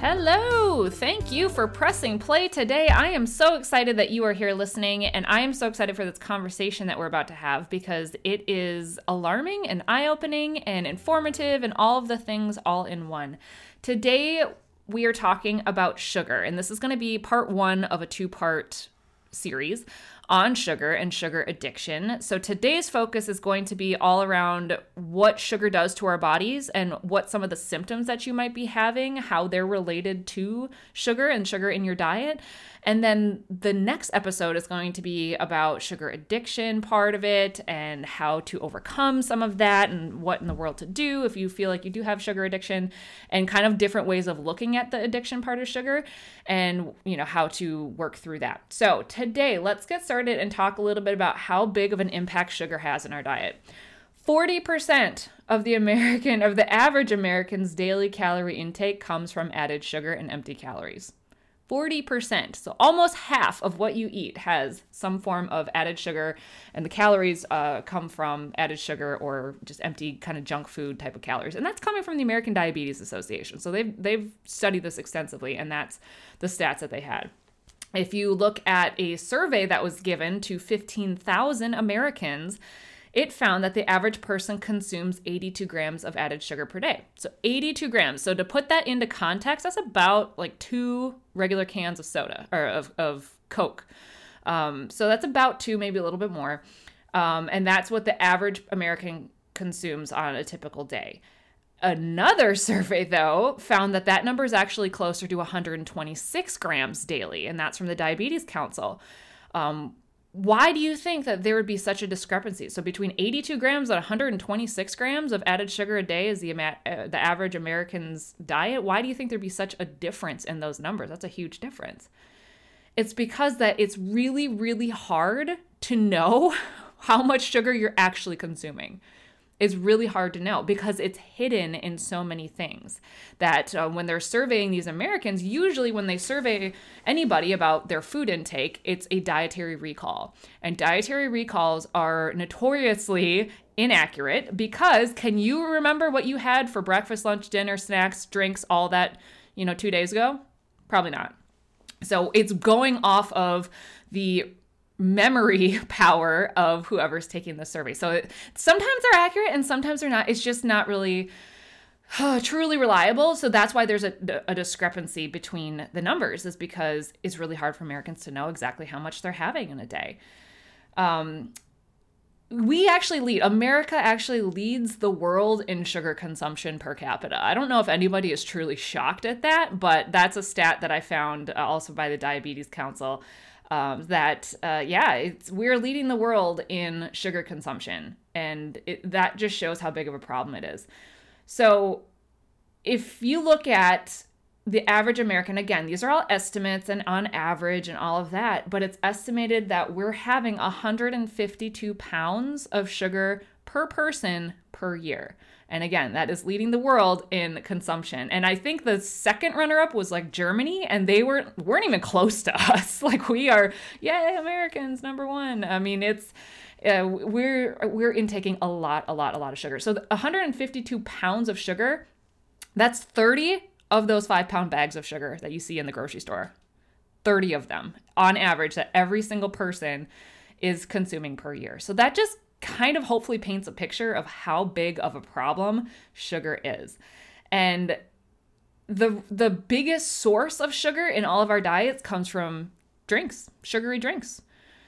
Hello! Thank you for pressing play today. I am so excited that you are here listening, and I am so excited for this conversation that we're about to have because it is alarming and eye opening and informative and all of the things all in one. Today, we are talking about sugar, and this is going to be part one of a two part series on sugar and sugar addiction. So today's focus is going to be all around what sugar does to our bodies and what some of the symptoms that you might be having, how they're related to sugar and sugar in your diet. And then the next episode is going to be about sugar addiction part of it and how to overcome some of that and what in the world to do if you feel like you do have sugar addiction and kind of different ways of looking at the addiction part of sugar and you know how to work through that. So, today let's get started and talk a little bit about how big of an impact sugar has in our diet. 40% of the American of the average American's daily calorie intake comes from added sugar and empty calories. 40%. So almost half of what you eat has some form of added sugar, and the calories uh, come from added sugar or just empty kind of junk food type of calories. And that's coming from the American Diabetes Association. So they've, they've studied this extensively, and that's the stats that they had. If you look at a survey that was given to 15,000 Americans, it found that the average person consumes 82 grams of added sugar per day. So 82 grams. So to put that into context, that's about like two regular cans of soda or of, of Coke. Um, so that's about two, maybe a little bit more. Um, and that's what the average American consumes on a typical day. Another survey, though, found that that number is actually closer to 126 grams daily, and that's from the Diabetes Council. Um, why do you think that there would be such a discrepancy? So between 82 grams and 126 grams of added sugar a day is the uh, the average American's diet. Why do you think there'd be such a difference in those numbers? That's a huge difference. It's because that it's really really hard to know how much sugar you're actually consuming is really hard to know because it's hidden in so many things that uh, when they're surveying these Americans, usually when they survey anybody about their food intake, it's a dietary recall. And dietary recalls are notoriously inaccurate because can you remember what you had for breakfast, lunch, dinner, snacks, drinks, all that, you know, 2 days ago? Probably not. So it's going off of the memory power of whoever's taking the survey. So it, sometimes they're accurate and sometimes they're not. It's just not really uh, truly reliable. So that's why there's a, a discrepancy between the numbers, is because it's really hard for Americans to know exactly how much they're having in a day. Um, we actually lead america actually leads the world in sugar consumption per capita i don't know if anybody is truly shocked at that but that's a stat that i found uh, also by the diabetes council um, that uh, yeah, it's we're leading the world in sugar consumption, and it, that just shows how big of a problem it is. So, if you look at the average American, again, these are all estimates and on average and all of that, but it's estimated that we're having 152 pounds of sugar per person per year. And again, that is leading the world in consumption. And I think the second runner up was like Germany, and they weren't weren't even close to us. like we are, yay, Americans number one. I mean, it's uh, we're we're intaking a lot, a lot, a lot of sugar. So 152 pounds of sugar, that's 30 of those five pound bags of sugar that you see in the grocery store. 30 of them on average that every single person is consuming per year. So that just kind of hopefully paints a picture of how big of a problem sugar is. And the the biggest source of sugar in all of our diets comes from drinks, sugary drinks.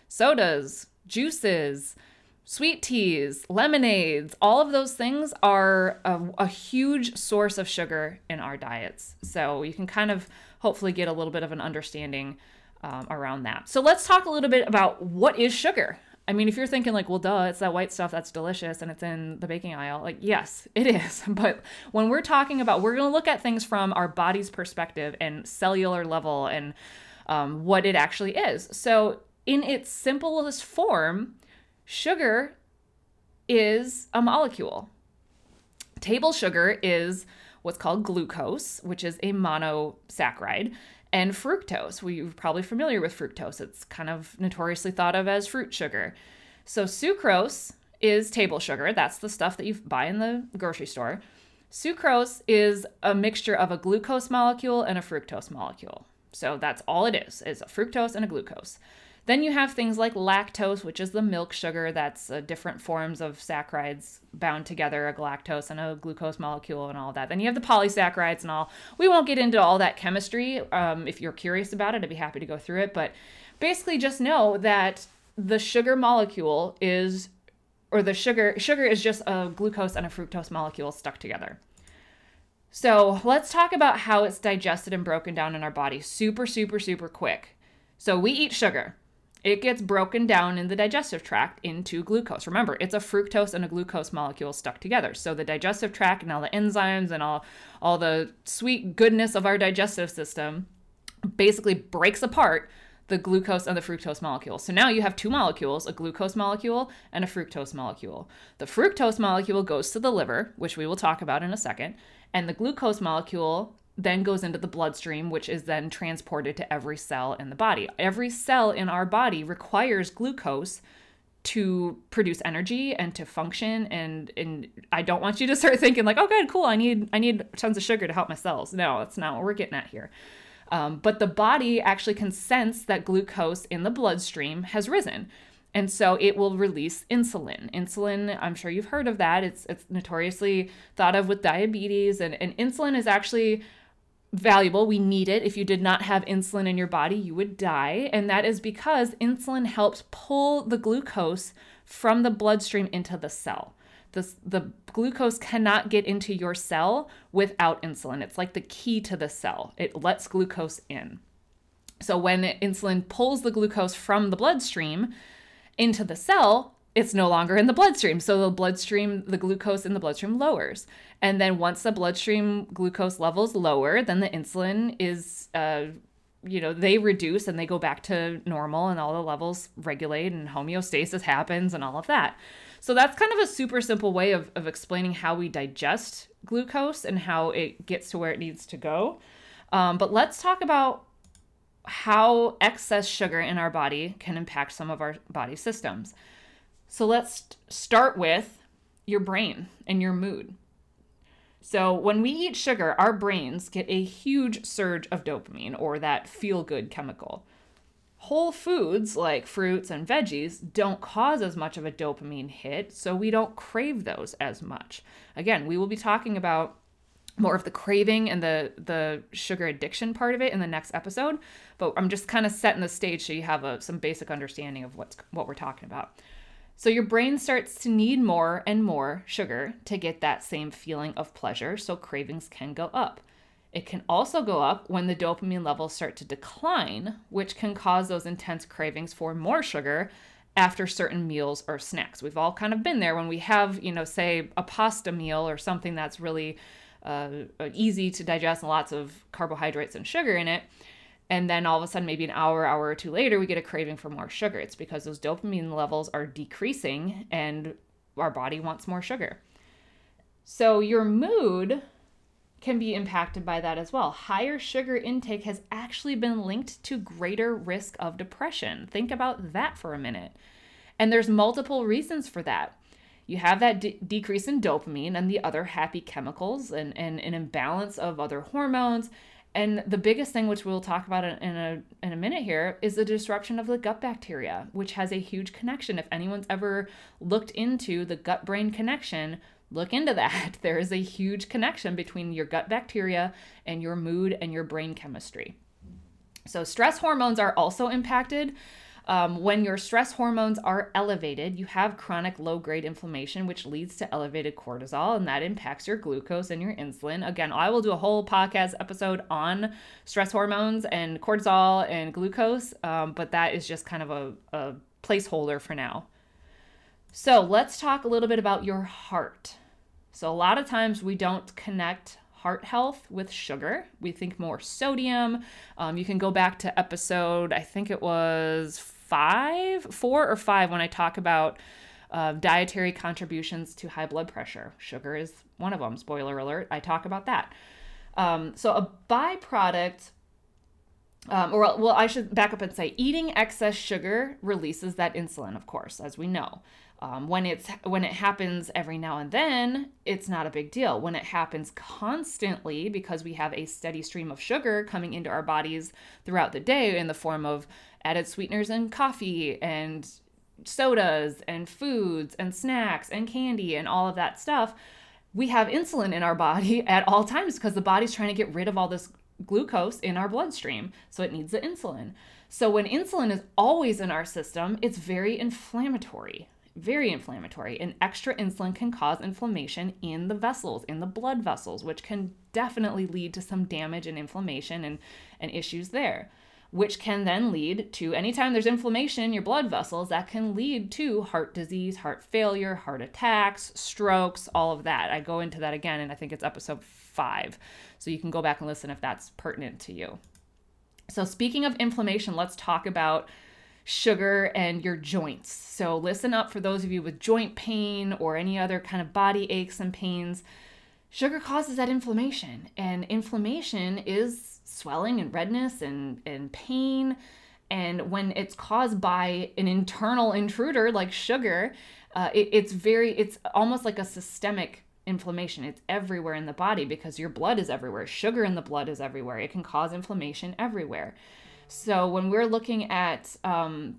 Sodas, juices, sweet teas, lemonades, all of those things are a, a, huge source of sugar in our diets. So you can kind of hopefully get a little bit of an understanding um, around that. So let's talk a little bit about what is sugar. I mean, if you're thinking like, well, duh, it's that white stuff that's delicious and it's in the baking aisle, like, yes, it is. But when we're talking about, we're going to look at things from our body's perspective and cellular level and um, what it actually is. So in its simplest form, sugar is a molecule. Table sugar is what's called glucose, which is a monosaccharide, and fructose. We're probably familiar with fructose. It's kind of notoriously thought of as fruit sugar. So sucrose is table sugar. That's the stuff that you buy in the grocery store. Sucrose is a mixture of a glucose molecule and a fructose molecule. So that's all it is, is a fructose and a glucose. Then you have things like lactose, which is the milk sugar that's uh, different forms of saccharides bound together, a galactose and a glucose molecule and all that. Then you have the polysaccharides and all. We won't get into all that chemistry. Um, if you're curious about it, I'd be happy to go through it. But basically, just know that the sugar molecule is, or the sugar sugar is just a glucose and a fructose molecule stuck together. So let's talk about how it's digested and broken down in our body super, super, super quick. So we eat sugar it gets broken down in the digestive tract into glucose. Remember, it's a fructose and a glucose molecule stuck together. So the digestive tract and all the enzymes and all all the sweet goodness of our digestive system basically breaks apart the glucose and the fructose molecule. So now you have two molecules, a glucose molecule and a fructose molecule. The fructose molecule goes to the liver, which we will talk about in a second, and the glucose molecule then goes into the bloodstream, which is then transported to every cell in the body. Every cell in our body requires glucose to produce energy and to function and and I don't want you to start thinking like, oh good, cool, I need I need tons of sugar to help my cells. No, that's not what we're getting at here. Um, but the body actually can sense that glucose in the bloodstream has risen. And so it will release insulin. Insulin, I'm sure you've heard of that. It's it's notoriously thought of with diabetes and, and insulin is actually valuable. We need it. If you did not have insulin in your body, you would die. And that is because insulin helps pull the glucose from the bloodstream into the cell. The, the glucose cannot get into your cell without insulin. It's like the key to the cell, it lets glucose in. So when insulin pulls the glucose from the bloodstream into the cell, it's no longer in the bloodstream. So the bloodstream, the glucose in the bloodstream lowers. And then once the bloodstream glucose levels lower, then the insulin is, uh, you know, they reduce and they go back to normal and all the levels regulate and homeostasis happens and all of that. So that's kind of a super simple way of, of explaining how we digest glucose and how it gets to where it needs to go. Um, but let's talk about how excess sugar in our body can impact some of our body systems. So let's start with your brain and your mood. So, when we eat sugar, our brains get a huge surge of dopamine or that feel good chemical. Whole foods like fruits and veggies don't cause as much of a dopamine hit, so we don't crave those as much. Again, we will be talking about more of the craving and the the sugar addiction part of it in the next episode, but I'm just kind of setting the stage so you have a, some basic understanding of what's what we're talking about. So your brain starts to need more and more sugar to get that same feeling of pleasure, so cravings can go up. It can also go up when the dopamine levels start to decline, which can cause those intense cravings for more sugar after certain meals or snacks. We've all kind of been there when we have, you know, say a pasta meal or something that's really uh, easy to digest and lots of carbohydrates and sugar in it and then all of a sudden maybe an hour hour or two later we get a craving for more sugar. It's because those dopamine levels are decreasing and our body wants more sugar. So your mood can be impacted by that as well. Higher sugar intake has actually been linked to greater risk of depression. Think about that for a minute. And there's multiple reasons for that. You have that de- decrease in dopamine and the other happy chemicals and, and an imbalance of other hormones and the biggest thing, which we'll talk about in a, in a minute here, is the disruption of the gut bacteria, which has a huge connection. If anyone's ever looked into the gut brain connection, look into that. There is a huge connection between your gut bacteria and your mood and your brain chemistry. So, stress hormones are also impacted. Um, when your stress hormones are elevated, you have chronic low grade inflammation, which leads to elevated cortisol, and that impacts your glucose and your insulin. Again, I will do a whole podcast episode on stress hormones and cortisol and glucose, um, but that is just kind of a, a placeholder for now. So, let's talk a little bit about your heart. So, a lot of times we don't connect heart health with sugar. We think more sodium. Um, you can go back to episode, I think it was five, four or five when I talk about uh, dietary contributions to high blood pressure. Sugar is one of them. Spoiler alert, I talk about that. Um, so, a byproduct, um, or well, I should back up and say eating excess sugar releases that insulin, of course, as we know. Um, when it's when it happens every now and then, it's not a big deal. When it happens constantly, because we have a steady stream of sugar coming into our bodies throughout the day in the form of added sweeteners and coffee and sodas and foods and snacks and candy and all of that stuff, we have insulin in our body at all times because the body's trying to get rid of all this glucose in our bloodstream. So it needs the insulin. So when insulin is always in our system, it's very inflammatory very inflammatory, and extra insulin can cause inflammation in the vessels, in the blood vessels, which can definitely lead to some damage and inflammation and, and issues there, which can then lead to anytime there's inflammation in your blood vessels, that can lead to heart disease, heart failure, heart attacks, strokes, all of that. I go into that again, and I think it's episode five. So you can go back and listen if that's pertinent to you. So, speaking of inflammation, let's talk about sugar and your joints. So, listen up for those of you with joint pain or any other kind of body aches and pains. Sugar causes that inflammation, and inflammation is swelling and redness and, and pain. And when it's caused by an internal intruder like sugar, uh, it, it's very, it's almost like a systemic inflammation. It's everywhere in the body because your blood is everywhere. Sugar in the blood is everywhere. It can cause inflammation everywhere. So when we're looking at um,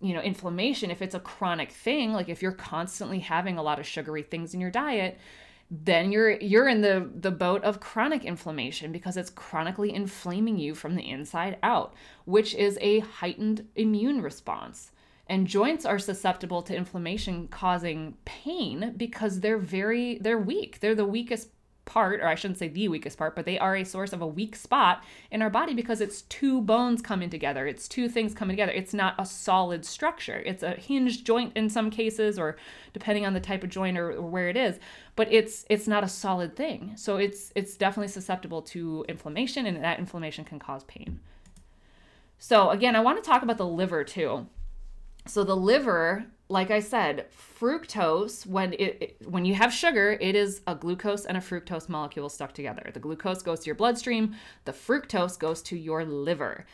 you know inflammation, if it's a chronic thing, like if you're constantly having a lot of sugary things in your diet, then you're you're in the the boat of chronic inflammation because it's chronically inflaming you from the inside out, which is a heightened immune response. And joints are susceptible to inflammation causing pain because they're very they're weak. They're the weakest part, or I shouldn't say the weakest part, but they are a source of a weak spot in our body because it's two bones coming together. It's two things coming together. It's not a solid structure. It's a hinged joint in some cases, or depending on the type of joint or, or where it is. But it's it's not a solid thing. So it's it's definitely susceptible to inflammation, and that inflammation can cause pain. So again, I want to talk about the liver too. So the liver like I said, fructose when it when you have sugar, it is a glucose and a fructose molecule stuck together. The glucose goes to your bloodstream, the fructose goes to your liver.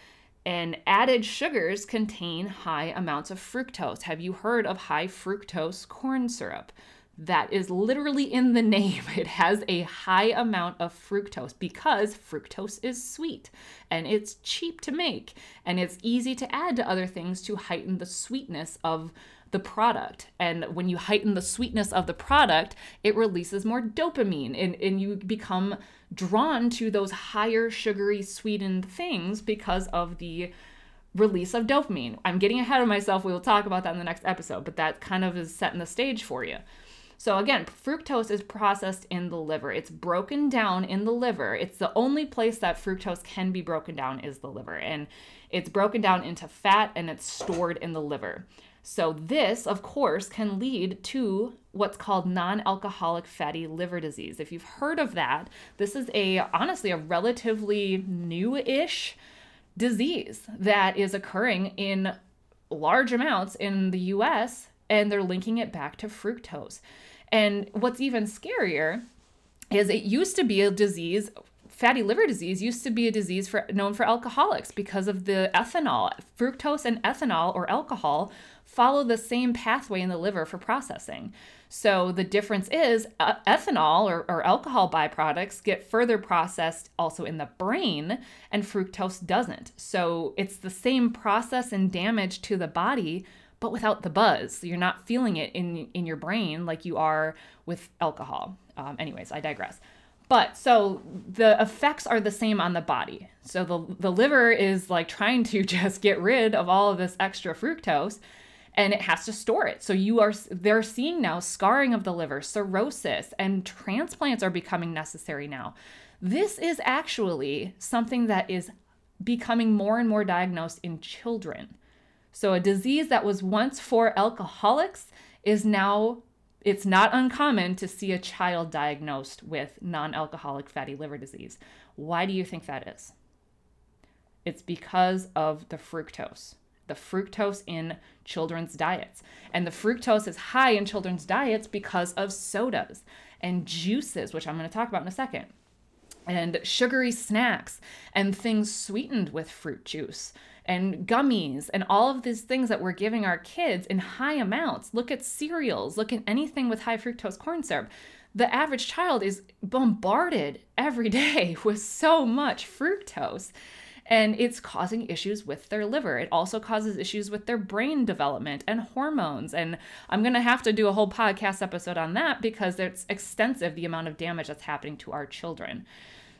And added sugars contain high amounts of fructose. Have you heard of high fructose corn syrup? That is literally in the name. It has a high amount of fructose because fructose is sweet and it's cheap to make and it's easy to add to other things to heighten the sweetness of the product. And when you heighten the sweetness of the product, it releases more dopamine and, and you become drawn to those higher sugary sweetened things because of the release of dopamine. I'm getting ahead of myself. We will talk about that in the next episode, but that kind of is setting the stage for you. So, again, fructose is processed in the liver. It's broken down in the liver. It's the only place that fructose can be broken down is the liver. And it's broken down into fat and it's stored in the liver. So, this, of course, can lead to what's called non alcoholic fatty liver disease. If you've heard of that, this is a honestly a relatively new ish disease that is occurring in large amounts in the US, and they're linking it back to fructose. And what's even scarier is it used to be a disease fatty liver disease used to be a disease for known for alcoholics because of the ethanol fructose and ethanol or alcohol follow the same pathway in the liver for processing. So the difference is uh, ethanol or, or alcohol byproducts get further processed also in the brain, and fructose doesn't. So it's the same process and damage to the body, but without the buzz. You're not feeling it in in your brain like you are with alcohol. Um, anyways, I digress. But so the effects are the same on the body. So the the liver is like trying to just get rid of all of this extra fructose and it has to store it. So you are they're seeing now scarring of the liver, cirrhosis, and transplants are becoming necessary now. This is actually something that is becoming more and more diagnosed in children. So a disease that was once for alcoholics is now it's not uncommon to see a child diagnosed with non-alcoholic fatty liver disease. Why do you think that is? It's because of the fructose the fructose in children's diets. And the fructose is high in children's diets because of sodas and juices, which I'm going to talk about in a second, and sugary snacks and things sweetened with fruit juice and gummies and all of these things that we're giving our kids in high amounts. Look at cereals, look at anything with high fructose corn syrup. The average child is bombarded every day with so much fructose and it's causing issues with their liver. It also causes issues with their brain development and hormones. And I'm going to have to do a whole podcast episode on that because it's extensive the amount of damage that's happening to our children.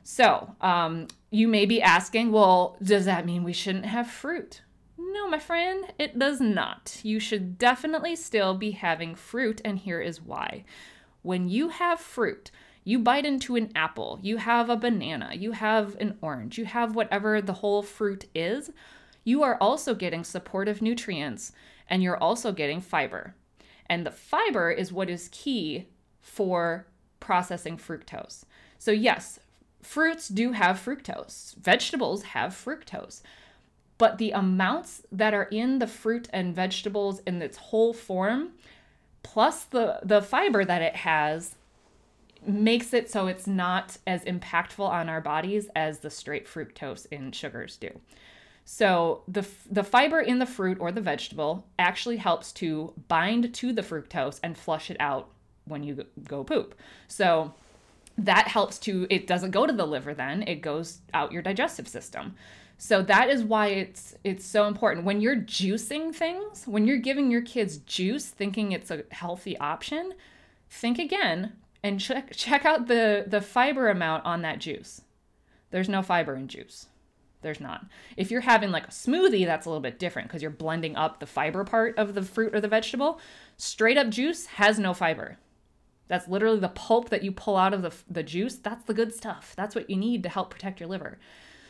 So, um, you may be asking, well, does that mean we shouldn't have fruit? No, my friend, it does not. You should definitely still be having fruit, and here is why. When you have fruit, you bite into an apple, you have a banana, you have an orange, you have whatever the whole fruit is, you are also getting supportive nutrients and you're also getting fiber. And the fiber is what is key for processing fructose. So, yes, fruits do have fructose, vegetables have fructose. But the amounts that are in the fruit and vegetables in its whole form, plus the, the fiber that it has, makes it so it's not as impactful on our bodies as the straight fructose in sugars do. So the the fiber in the fruit or the vegetable actually helps to bind to the fructose and flush it out when you go poop. So that helps to it doesn't go to the liver then, it goes out your digestive system. So that is why it's it's so important when you're juicing things, when you're giving your kids juice thinking it's a healthy option, think again and check check out the the fiber amount on that juice. There's no fiber in juice. There's not. If you're having like a smoothie, that's a little bit different because you're blending up the fiber part of the fruit or the vegetable. Straight up juice has no fiber. That's literally the pulp that you pull out of the, the juice. That's the good stuff. That's what you need to help protect your liver.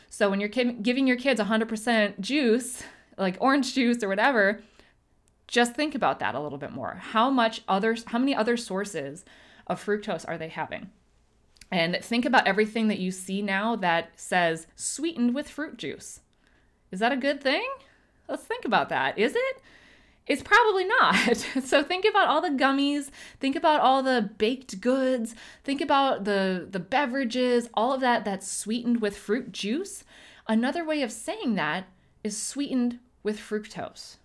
So when you're giving your kids 100% juice, like orange juice or whatever, just think about that a little bit more. How much others, how many other sources of fructose are they having? And think about everything that you see now that says sweetened with fruit juice. Is that a good thing? Let's think about that. Is it? It's probably not. so think about all the gummies, think about all the baked goods, think about the the beverages, all of that that's sweetened with fruit juice. Another way of saying that is sweetened with fructose.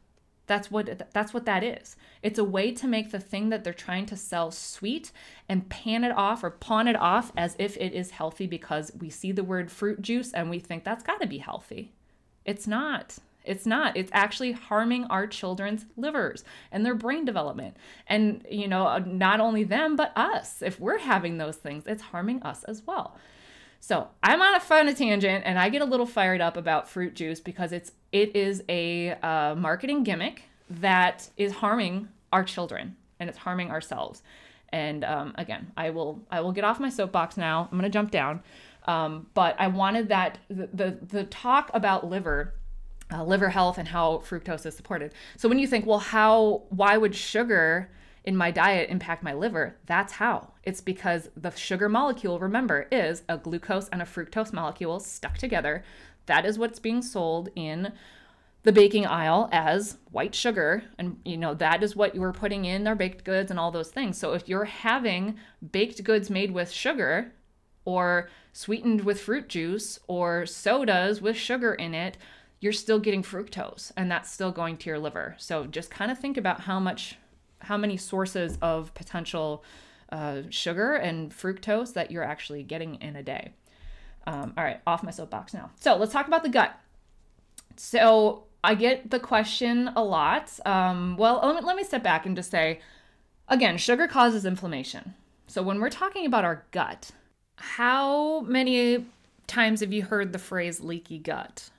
That's what that's what that is. It's a way to make the thing that they're trying to sell sweet and pan it off or pawn it off as if it is healthy because we see the word fruit juice and we think that's got to be healthy. It's not. It's not. It's actually harming our children's livers and their brain development. And, you know, uh, not only them, but us. If we're having those things, it's harming us as well. So I'm on a fun tangent and I get a little fired up about fruit juice because it's it is a uh, marketing gimmick that is harming our children and it's harming ourselves. And um, again, I will I will get off my soapbox now. I'm gonna jump down, um, but I wanted that the the, the talk about liver. Uh, liver health and how fructose is supported. So when you think, well, how, why would sugar in my diet impact my liver, that's how. It's because the sugar molecule, remember, is a glucose and a fructose molecule stuck together. That is what's being sold in the baking aisle as white sugar and you know that is what you are putting in our baked goods and all those things so if you're having baked goods made with sugar or sweetened with fruit juice or sodas with sugar in it you're still getting fructose and that's still going to your liver so just kind of think about how much how many sources of potential uh, sugar and fructose that you're actually getting in a day. Um, all right, off my soapbox now. So let's talk about the gut. So I get the question a lot. Um, well, let me, let me step back and just say again, sugar causes inflammation. So when we're talking about our gut, how many times have you heard the phrase leaky gut?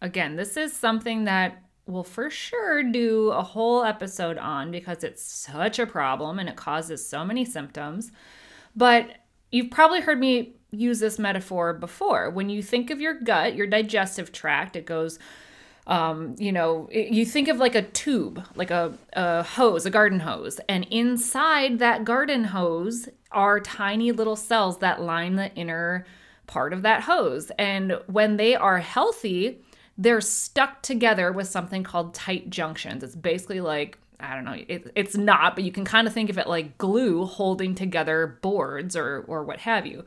Again, this is something that we'll for sure do a whole episode on because it's such a problem and it causes so many symptoms. But you've probably heard me use this metaphor before. When you think of your gut, your digestive tract, it goes um, you know, you think of like a tube, like a, a hose, a garden hose, and inside that garden hose are tiny little cells that line the inner part of that hose. And when they are healthy, they're stuck together with something called tight junctions. It's basically like I don't know, it, it's not, but you can kind of think of it like glue holding together boards or or what have you.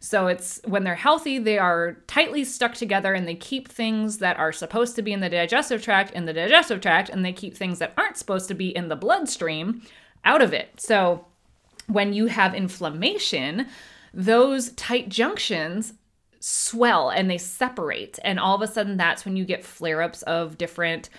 So it's when they're healthy, they are tightly stuck together and they keep things that are supposed to be in the digestive tract in the digestive tract and they keep things that aren't supposed to be in the bloodstream out of it. So when you have inflammation, those tight junctions swell and they separate. And all of a sudden, that's when you get flare ups of different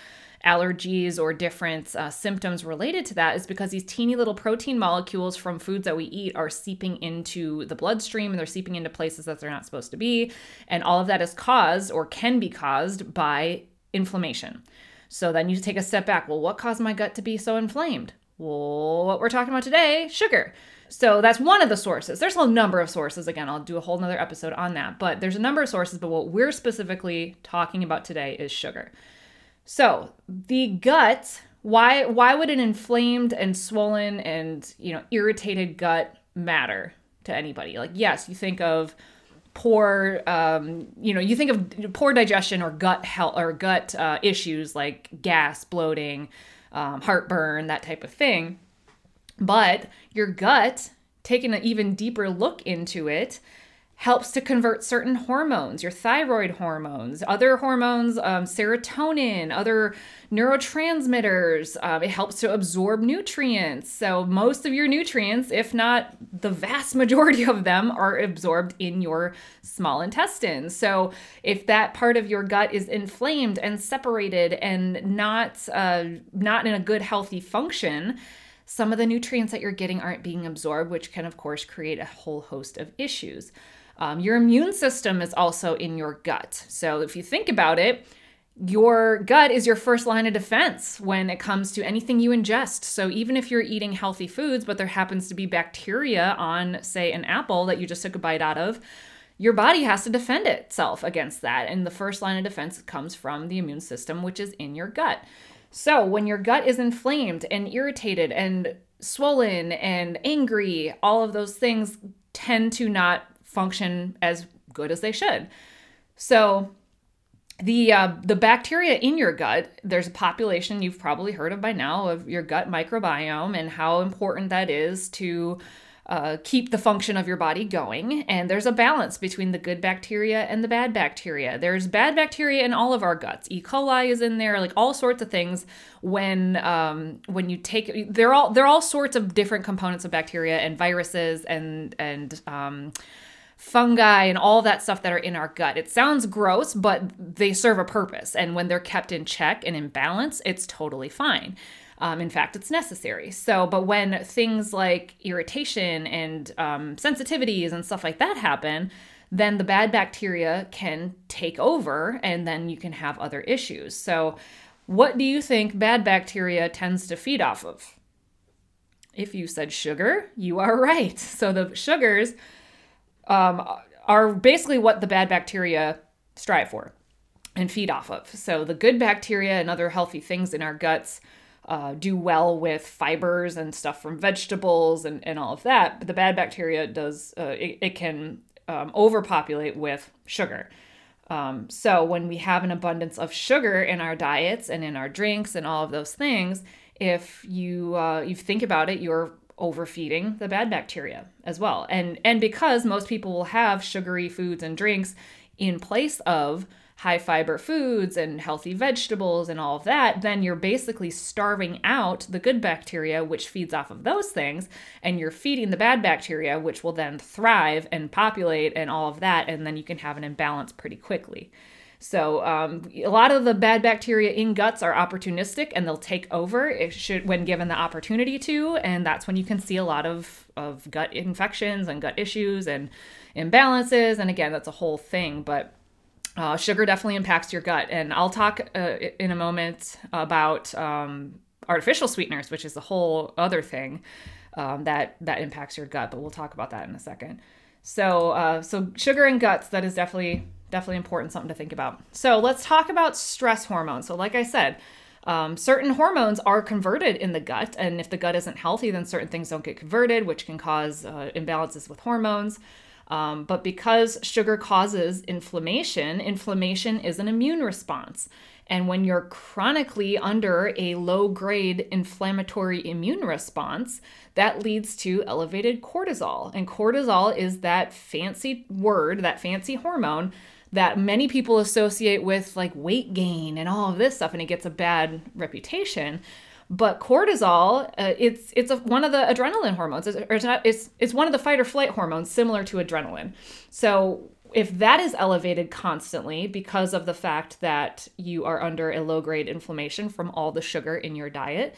allergies or different uh, symptoms related to that is because these teeny little protein molecules from foods that we eat are seeping into the bloodstream and they're seeping into places that they're not supposed to be. And all of that is caused or can be caused by inflammation. So then you take a step back. Well, what caused my gut to be so inflamed? Well, what we're talking about today, sugar. So that's one of the sources. There's a number of sources. Again, I'll do a whole nother episode on that. But there's a number of sources, but what we're specifically talking about today is sugar. So the gut, why why would an inflamed and swollen and you know irritated gut matter to anybody? Like, yes, you think of poor um, you know you think of poor digestion or gut health or gut uh, issues like gas bloating um, heartburn that type of thing but your gut, taking an even deeper look into it, helps to convert certain hormones, your thyroid hormones, other hormones, um, serotonin, other neurotransmitters. Um, it helps to absorb nutrients. So, most of your nutrients, if not the vast majority of them, are absorbed in your small intestine. So, if that part of your gut is inflamed and separated and not uh, not in a good, healthy function, some of the nutrients that you're getting aren't being absorbed, which can, of course, create a whole host of issues. Um, your immune system is also in your gut. So if you think about it, your gut is your first line of defense when it comes to anything you ingest. So even if you're eating healthy foods, but there happens to be bacteria on, say, an apple that you just took a bite out of, your body has to defend itself against that. And the first line of defense comes from the immune system, which is in your gut. So, when your gut is inflamed and irritated and swollen and angry, all of those things tend to not function as good as they should. So, the uh, the bacteria in your gut, there's a population you've probably heard of by now of your gut microbiome and how important that is to uh, keep the function of your body going. And there's a balance between the good bacteria and the bad bacteria. There's bad bacteria in all of our guts. E. coli is in there, like all sorts of things. When um, when you take, they're all they're all sorts of different components of bacteria and viruses and and um, fungi and all that stuff that are in our gut. It sounds gross, but they serve a purpose. And when they're kept in check and in balance, it's totally fine. Um, in fact, it's necessary. So, but when things like irritation and um, sensitivities and stuff like that happen, then the bad bacteria can take over and then you can have other issues. So, what do you think bad bacteria tends to feed off of? If you said sugar, you are right. So, the sugars um, are basically what the bad bacteria strive for and feed off of. So, the good bacteria and other healthy things in our guts uh, do well with fibers and stuff from vegetables and, and all of that. But the bad bacteria does, uh, it, it, can um, overpopulate with sugar. Um, so when we have an abundance of sugar in our diets and in our drinks and all of those things, if you uh, you think about it, you're overfeeding the bad bacteria as well. And and because most people will have sugary foods and drinks in place of high fiber foods and healthy vegetables and all of that, then you're basically starving out the good bacteria, which feeds off of those things, and you're feeding the bad bacteria, which will then thrive and populate and all of that, and then you can have an imbalance pretty quickly. So um, a lot of the bad bacteria in guts are opportunistic, and they'll take over should, when given the opportunity to, and that's when you can see a lot of of gut infections and gut issues and imbalances. And again, that's a whole thing, but uh, sugar definitely impacts your gut, and I'll talk uh, in a moment about um, artificial sweeteners, which is a whole other thing um, that that impacts your gut. But we'll talk about that in a second. So, uh, so sugar and guts that is definitely definitely important, something to think about. So let's talk about stress hormones. So, like I said. Um, certain hormones are converted in the gut, and if the gut isn't healthy, then certain things don't get converted, which can cause uh, imbalances with hormones. Um, but because sugar causes inflammation, inflammation is an immune response. And when you're chronically under a low grade inflammatory immune response, that leads to elevated cortisol. And cortisol is that fancy word, that fancy hormone that many people associate with like weight gain and all of this stuff, and it gets a bad reputation. But cortisol, uh, it's it's a, one of the adrenaline hormones. It's, it's, not, it's it's one of the fight or flight hormones, similar to adrenaline. So if that is elevated constantly because of the fact that you are under a low grade inflammation from all the sugar in your diet,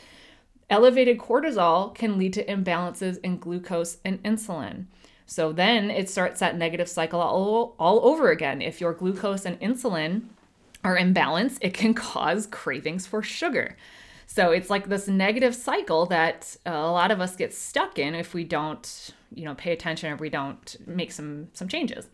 elevated cortisol can lead to imbalances in glucose and insulin. So then it starts that negative cycle all, all over again. If your glucose and insulin are imbalanced, it can cause cravings for sugar. So it's like this negative cycle that a lot of us get stuck in if we don't, you know, pay attention or we don't make some some changes.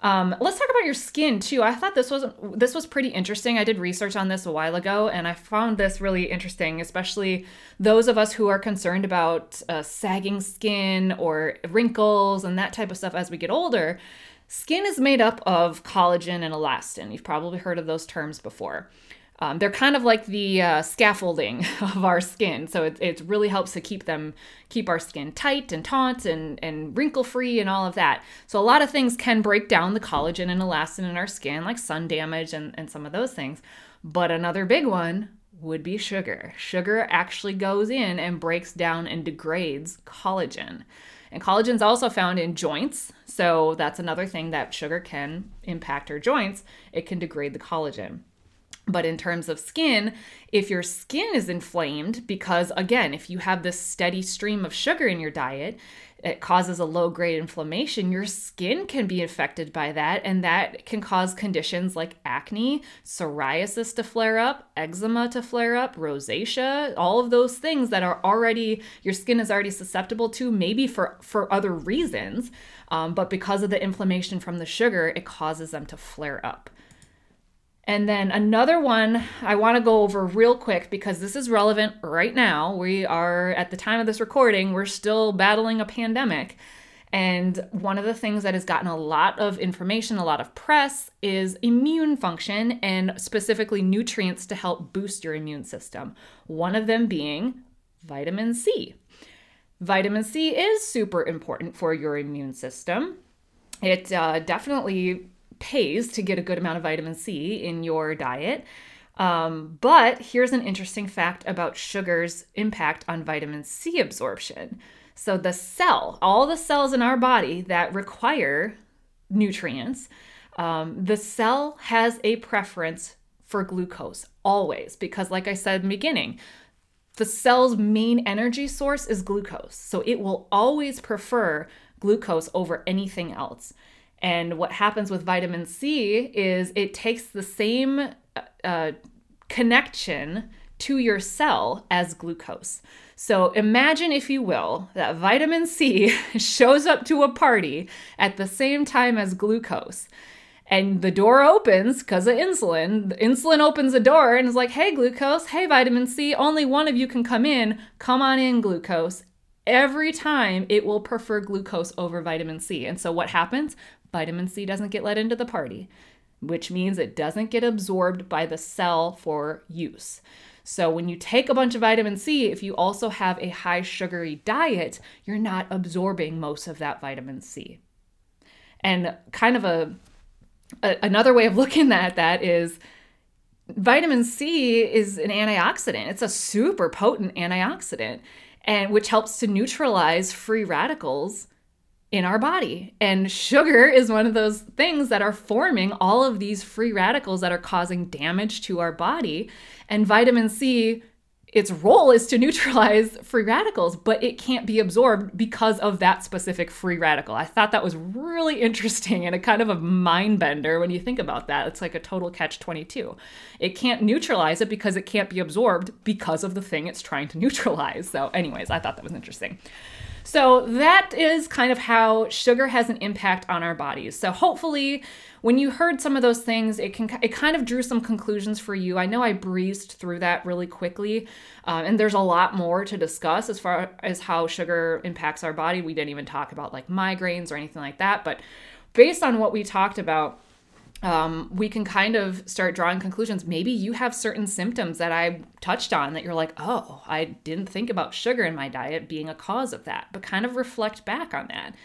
Um, let's talk about your skin too. I thought this was this was pretty interesting. I did research on this a while ago, and I found this really interesting, especially those of us who are concerned about uh, sagging skin or wrinkles and that type of stuff as we get older. Skin is made up of collagen and elastin. You've probably heard of those terms before. Um, they're kind of like the uh, scaffolding of our skin, so it, it really helps to keep them keep our skin tight and taut and and wrinkle free and all of that. So a lot of things can break down the collagen and elastin in our skin, like sun damage and and some of those things. But another big one would be sugar. Sugar actually goes in and breaks down and degrades collagen. And collagen is also found in joints. So that's another thing that sugar can impact our joints. It can degrade the collagen. But in terms of skin, if your skin is inflamed, because again, if you have this steady stream of sugar in your diet, it causes a low grade inflammation, your skin can be affected by that. And that can cause conditions like acne, psoriasis to flare up, eczema to flare up, rosacea, all of those things that are already, your skin is already susceptible to, maybe for, for other reasons. Um, but because of the inflammation from the sugar, it causes them to flare up. And then another one I want to go over real quick because this is relevant right now. We are, at the time of this recording, we're still battling a pandemic. And one of the things that has gotten a lot of information, a lot of press, is immune function and specifically nutrients to help boost your immune system. One of them being vitamin C. Vitamin C is super important for your immune system. It uh, definitely pays to get a good amount of vitamin C in your diet. Um, but here's an interesting fact about sugar's impact on vitamin C absorption. So, the cell, all the cells in our body that require nutrients, um, the cell has a preference for glucose always, because, like I said in the beginning, the cell's main energy source is glucose. So, it will always prefer glucose over anything else. And what happens with vitamin C is it takes the same uh, connection to your cell as glucose. So imagine, if you will, that vitamin C shows up to a party at the same time as glucose. And the door opens because of insulin. The insulin opens the door and is like, hey, glucose, hey, vitamin C, only one of you can come in. Come on in, glucose. Every time it will prefer glucose over vitamin C. And so what happens? Vitamin C doesn't get let into the party, which means it doesn't get absorbed by the cell for use. So, when you take a bunch of vitamin C, if you also have a high sugary diet, you're not absorbing most of that vitamin C. And kind of a, a another way of looking at that is vitamin C is an antioxidant. It's a super potent antioxidant and which helps to neutralize free radicals in our body. And sugar is one of those things that are forming all of these free radicals that are causing damage to our body. And vitamin C, its role is to neutralize free radicals, but it can't be absorbed because of that specific free radical. I thought that was really interesting and a kind of a mind bender when you think about that. It's like a total catch 22. It can't neutralize it because it can't be absorbed because of the thing it's trying to neutralize. So, anyways, I thought that was interesting. So that is kind of how sugar has an impact on our bodies. So hopefully when you heard some of those things, it can it kind of drew some conclusions for you. I know I breezed through that really quickly, uh, and there's a lot more to discuss as far as how sugar impacts our body. We didn't even talk about like migraines or anything like that, but based on what we talked about, um, we can kind of start drawing conclusions. Maybe you have certain symptoms that I touched on that you're like, oh, I didn't think about sugar in my diet being a cause of that, but kind of reflect back on that.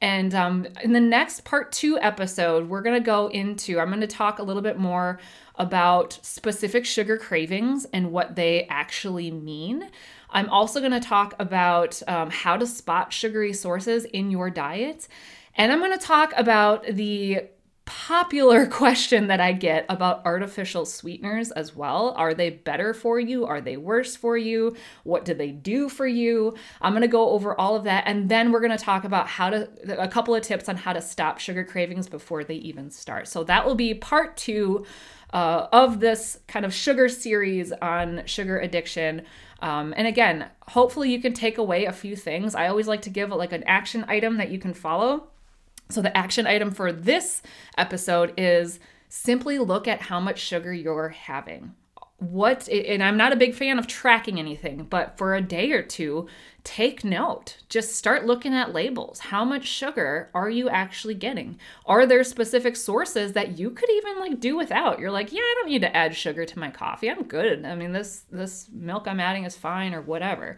And um, in the next part two episode, we're going to go into, I'm going to talk a little bit more about specific sugar cravings and what they actually mean. I'm also going to talk about um, how to spot sugary sources in your diet. And I'm going to talk about the popular question that I get about artificial sweeteners as well. Are they better for you? Are they worse for you? What do they do for you? I'm going to go over all of that and then we're going to talk about how to a couple of tips on how to stop sugar cravings before they even start. So that will be part 2 uh, of this kind of sugar series on sugar addiction. Um, and again, hopefully you can take away a few things. I always like to give like an action item that you can follow so, the action item for this episode is simply look at how much sugar you're having. What, and I'm not a big fan of tracking anything, but for a day or two, take note. Just start looking at labels. How much sugar are you actually getting? Are there specific sources that you could even like do without? You're like, yeah, I don't need to add sugar to my coffee. I'm good. I mean, this this milk I'm adding is fine or whatever.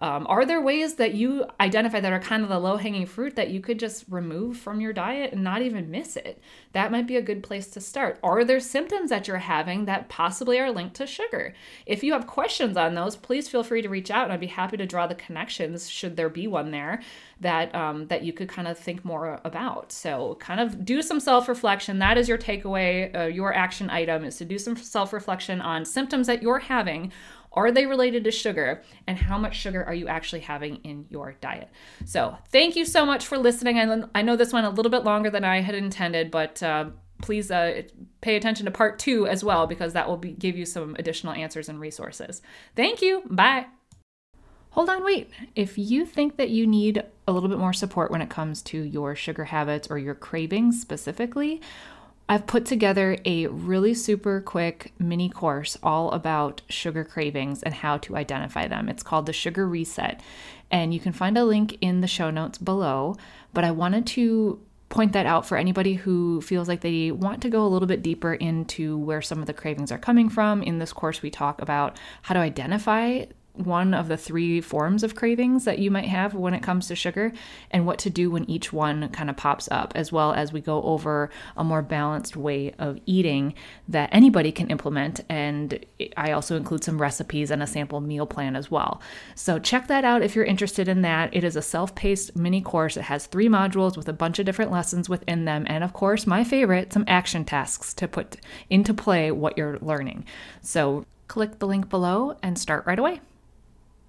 Um, are there ways that you identify that are kind of the low hanging fruit that you could just remove from your diet and not even miss it? That might be a good place to start. Are there symptoms that you're having that possibly are linked to sugar? If you have questions on those, please feel free to reach out and I'd be happy to draw the connections, should there be one there, that um, that you could kind of think more about. So kind of do some self-reflection. That is your takeaway. Uh, your action item is to do some self-reflection on symptoms that you're having are they related to sugar? And how much sugar are you actually having in your diet? So, thank you so much for listening. I, know this went a little bit longer than I had intended, but uh, please uh, pay attention to part two as well because that will be, give you some additional answers and resources. Thank you. Bye. Hold on, wait. If you think that you need a little bit more support when it comes to your sugar habits or your cravings specifically, I've put together a really super quick mini course all about sugar cravings and how to identify them. It's called the Sugar Reset, and you can find a link in the show notes below. But I wanted to point that out for anybody who feels like they want to go a little bit deeper into where some of the cravings are coming from. In this course, we talk about how to identify one of the three forms of cravings that you might have when it comes to sugar and what to do when each one kind of pops up, as well as we go over a more balanced way of eating that anybody can implement. And I also include some recipes and a sample meal plan as well. So check that out if you're interested in that. It is a self paced mini course. It has three modules with a bunch of different lessons within them. And of course, my favorite, some action tasks to put into play what you're learning. So click the link below and start right away.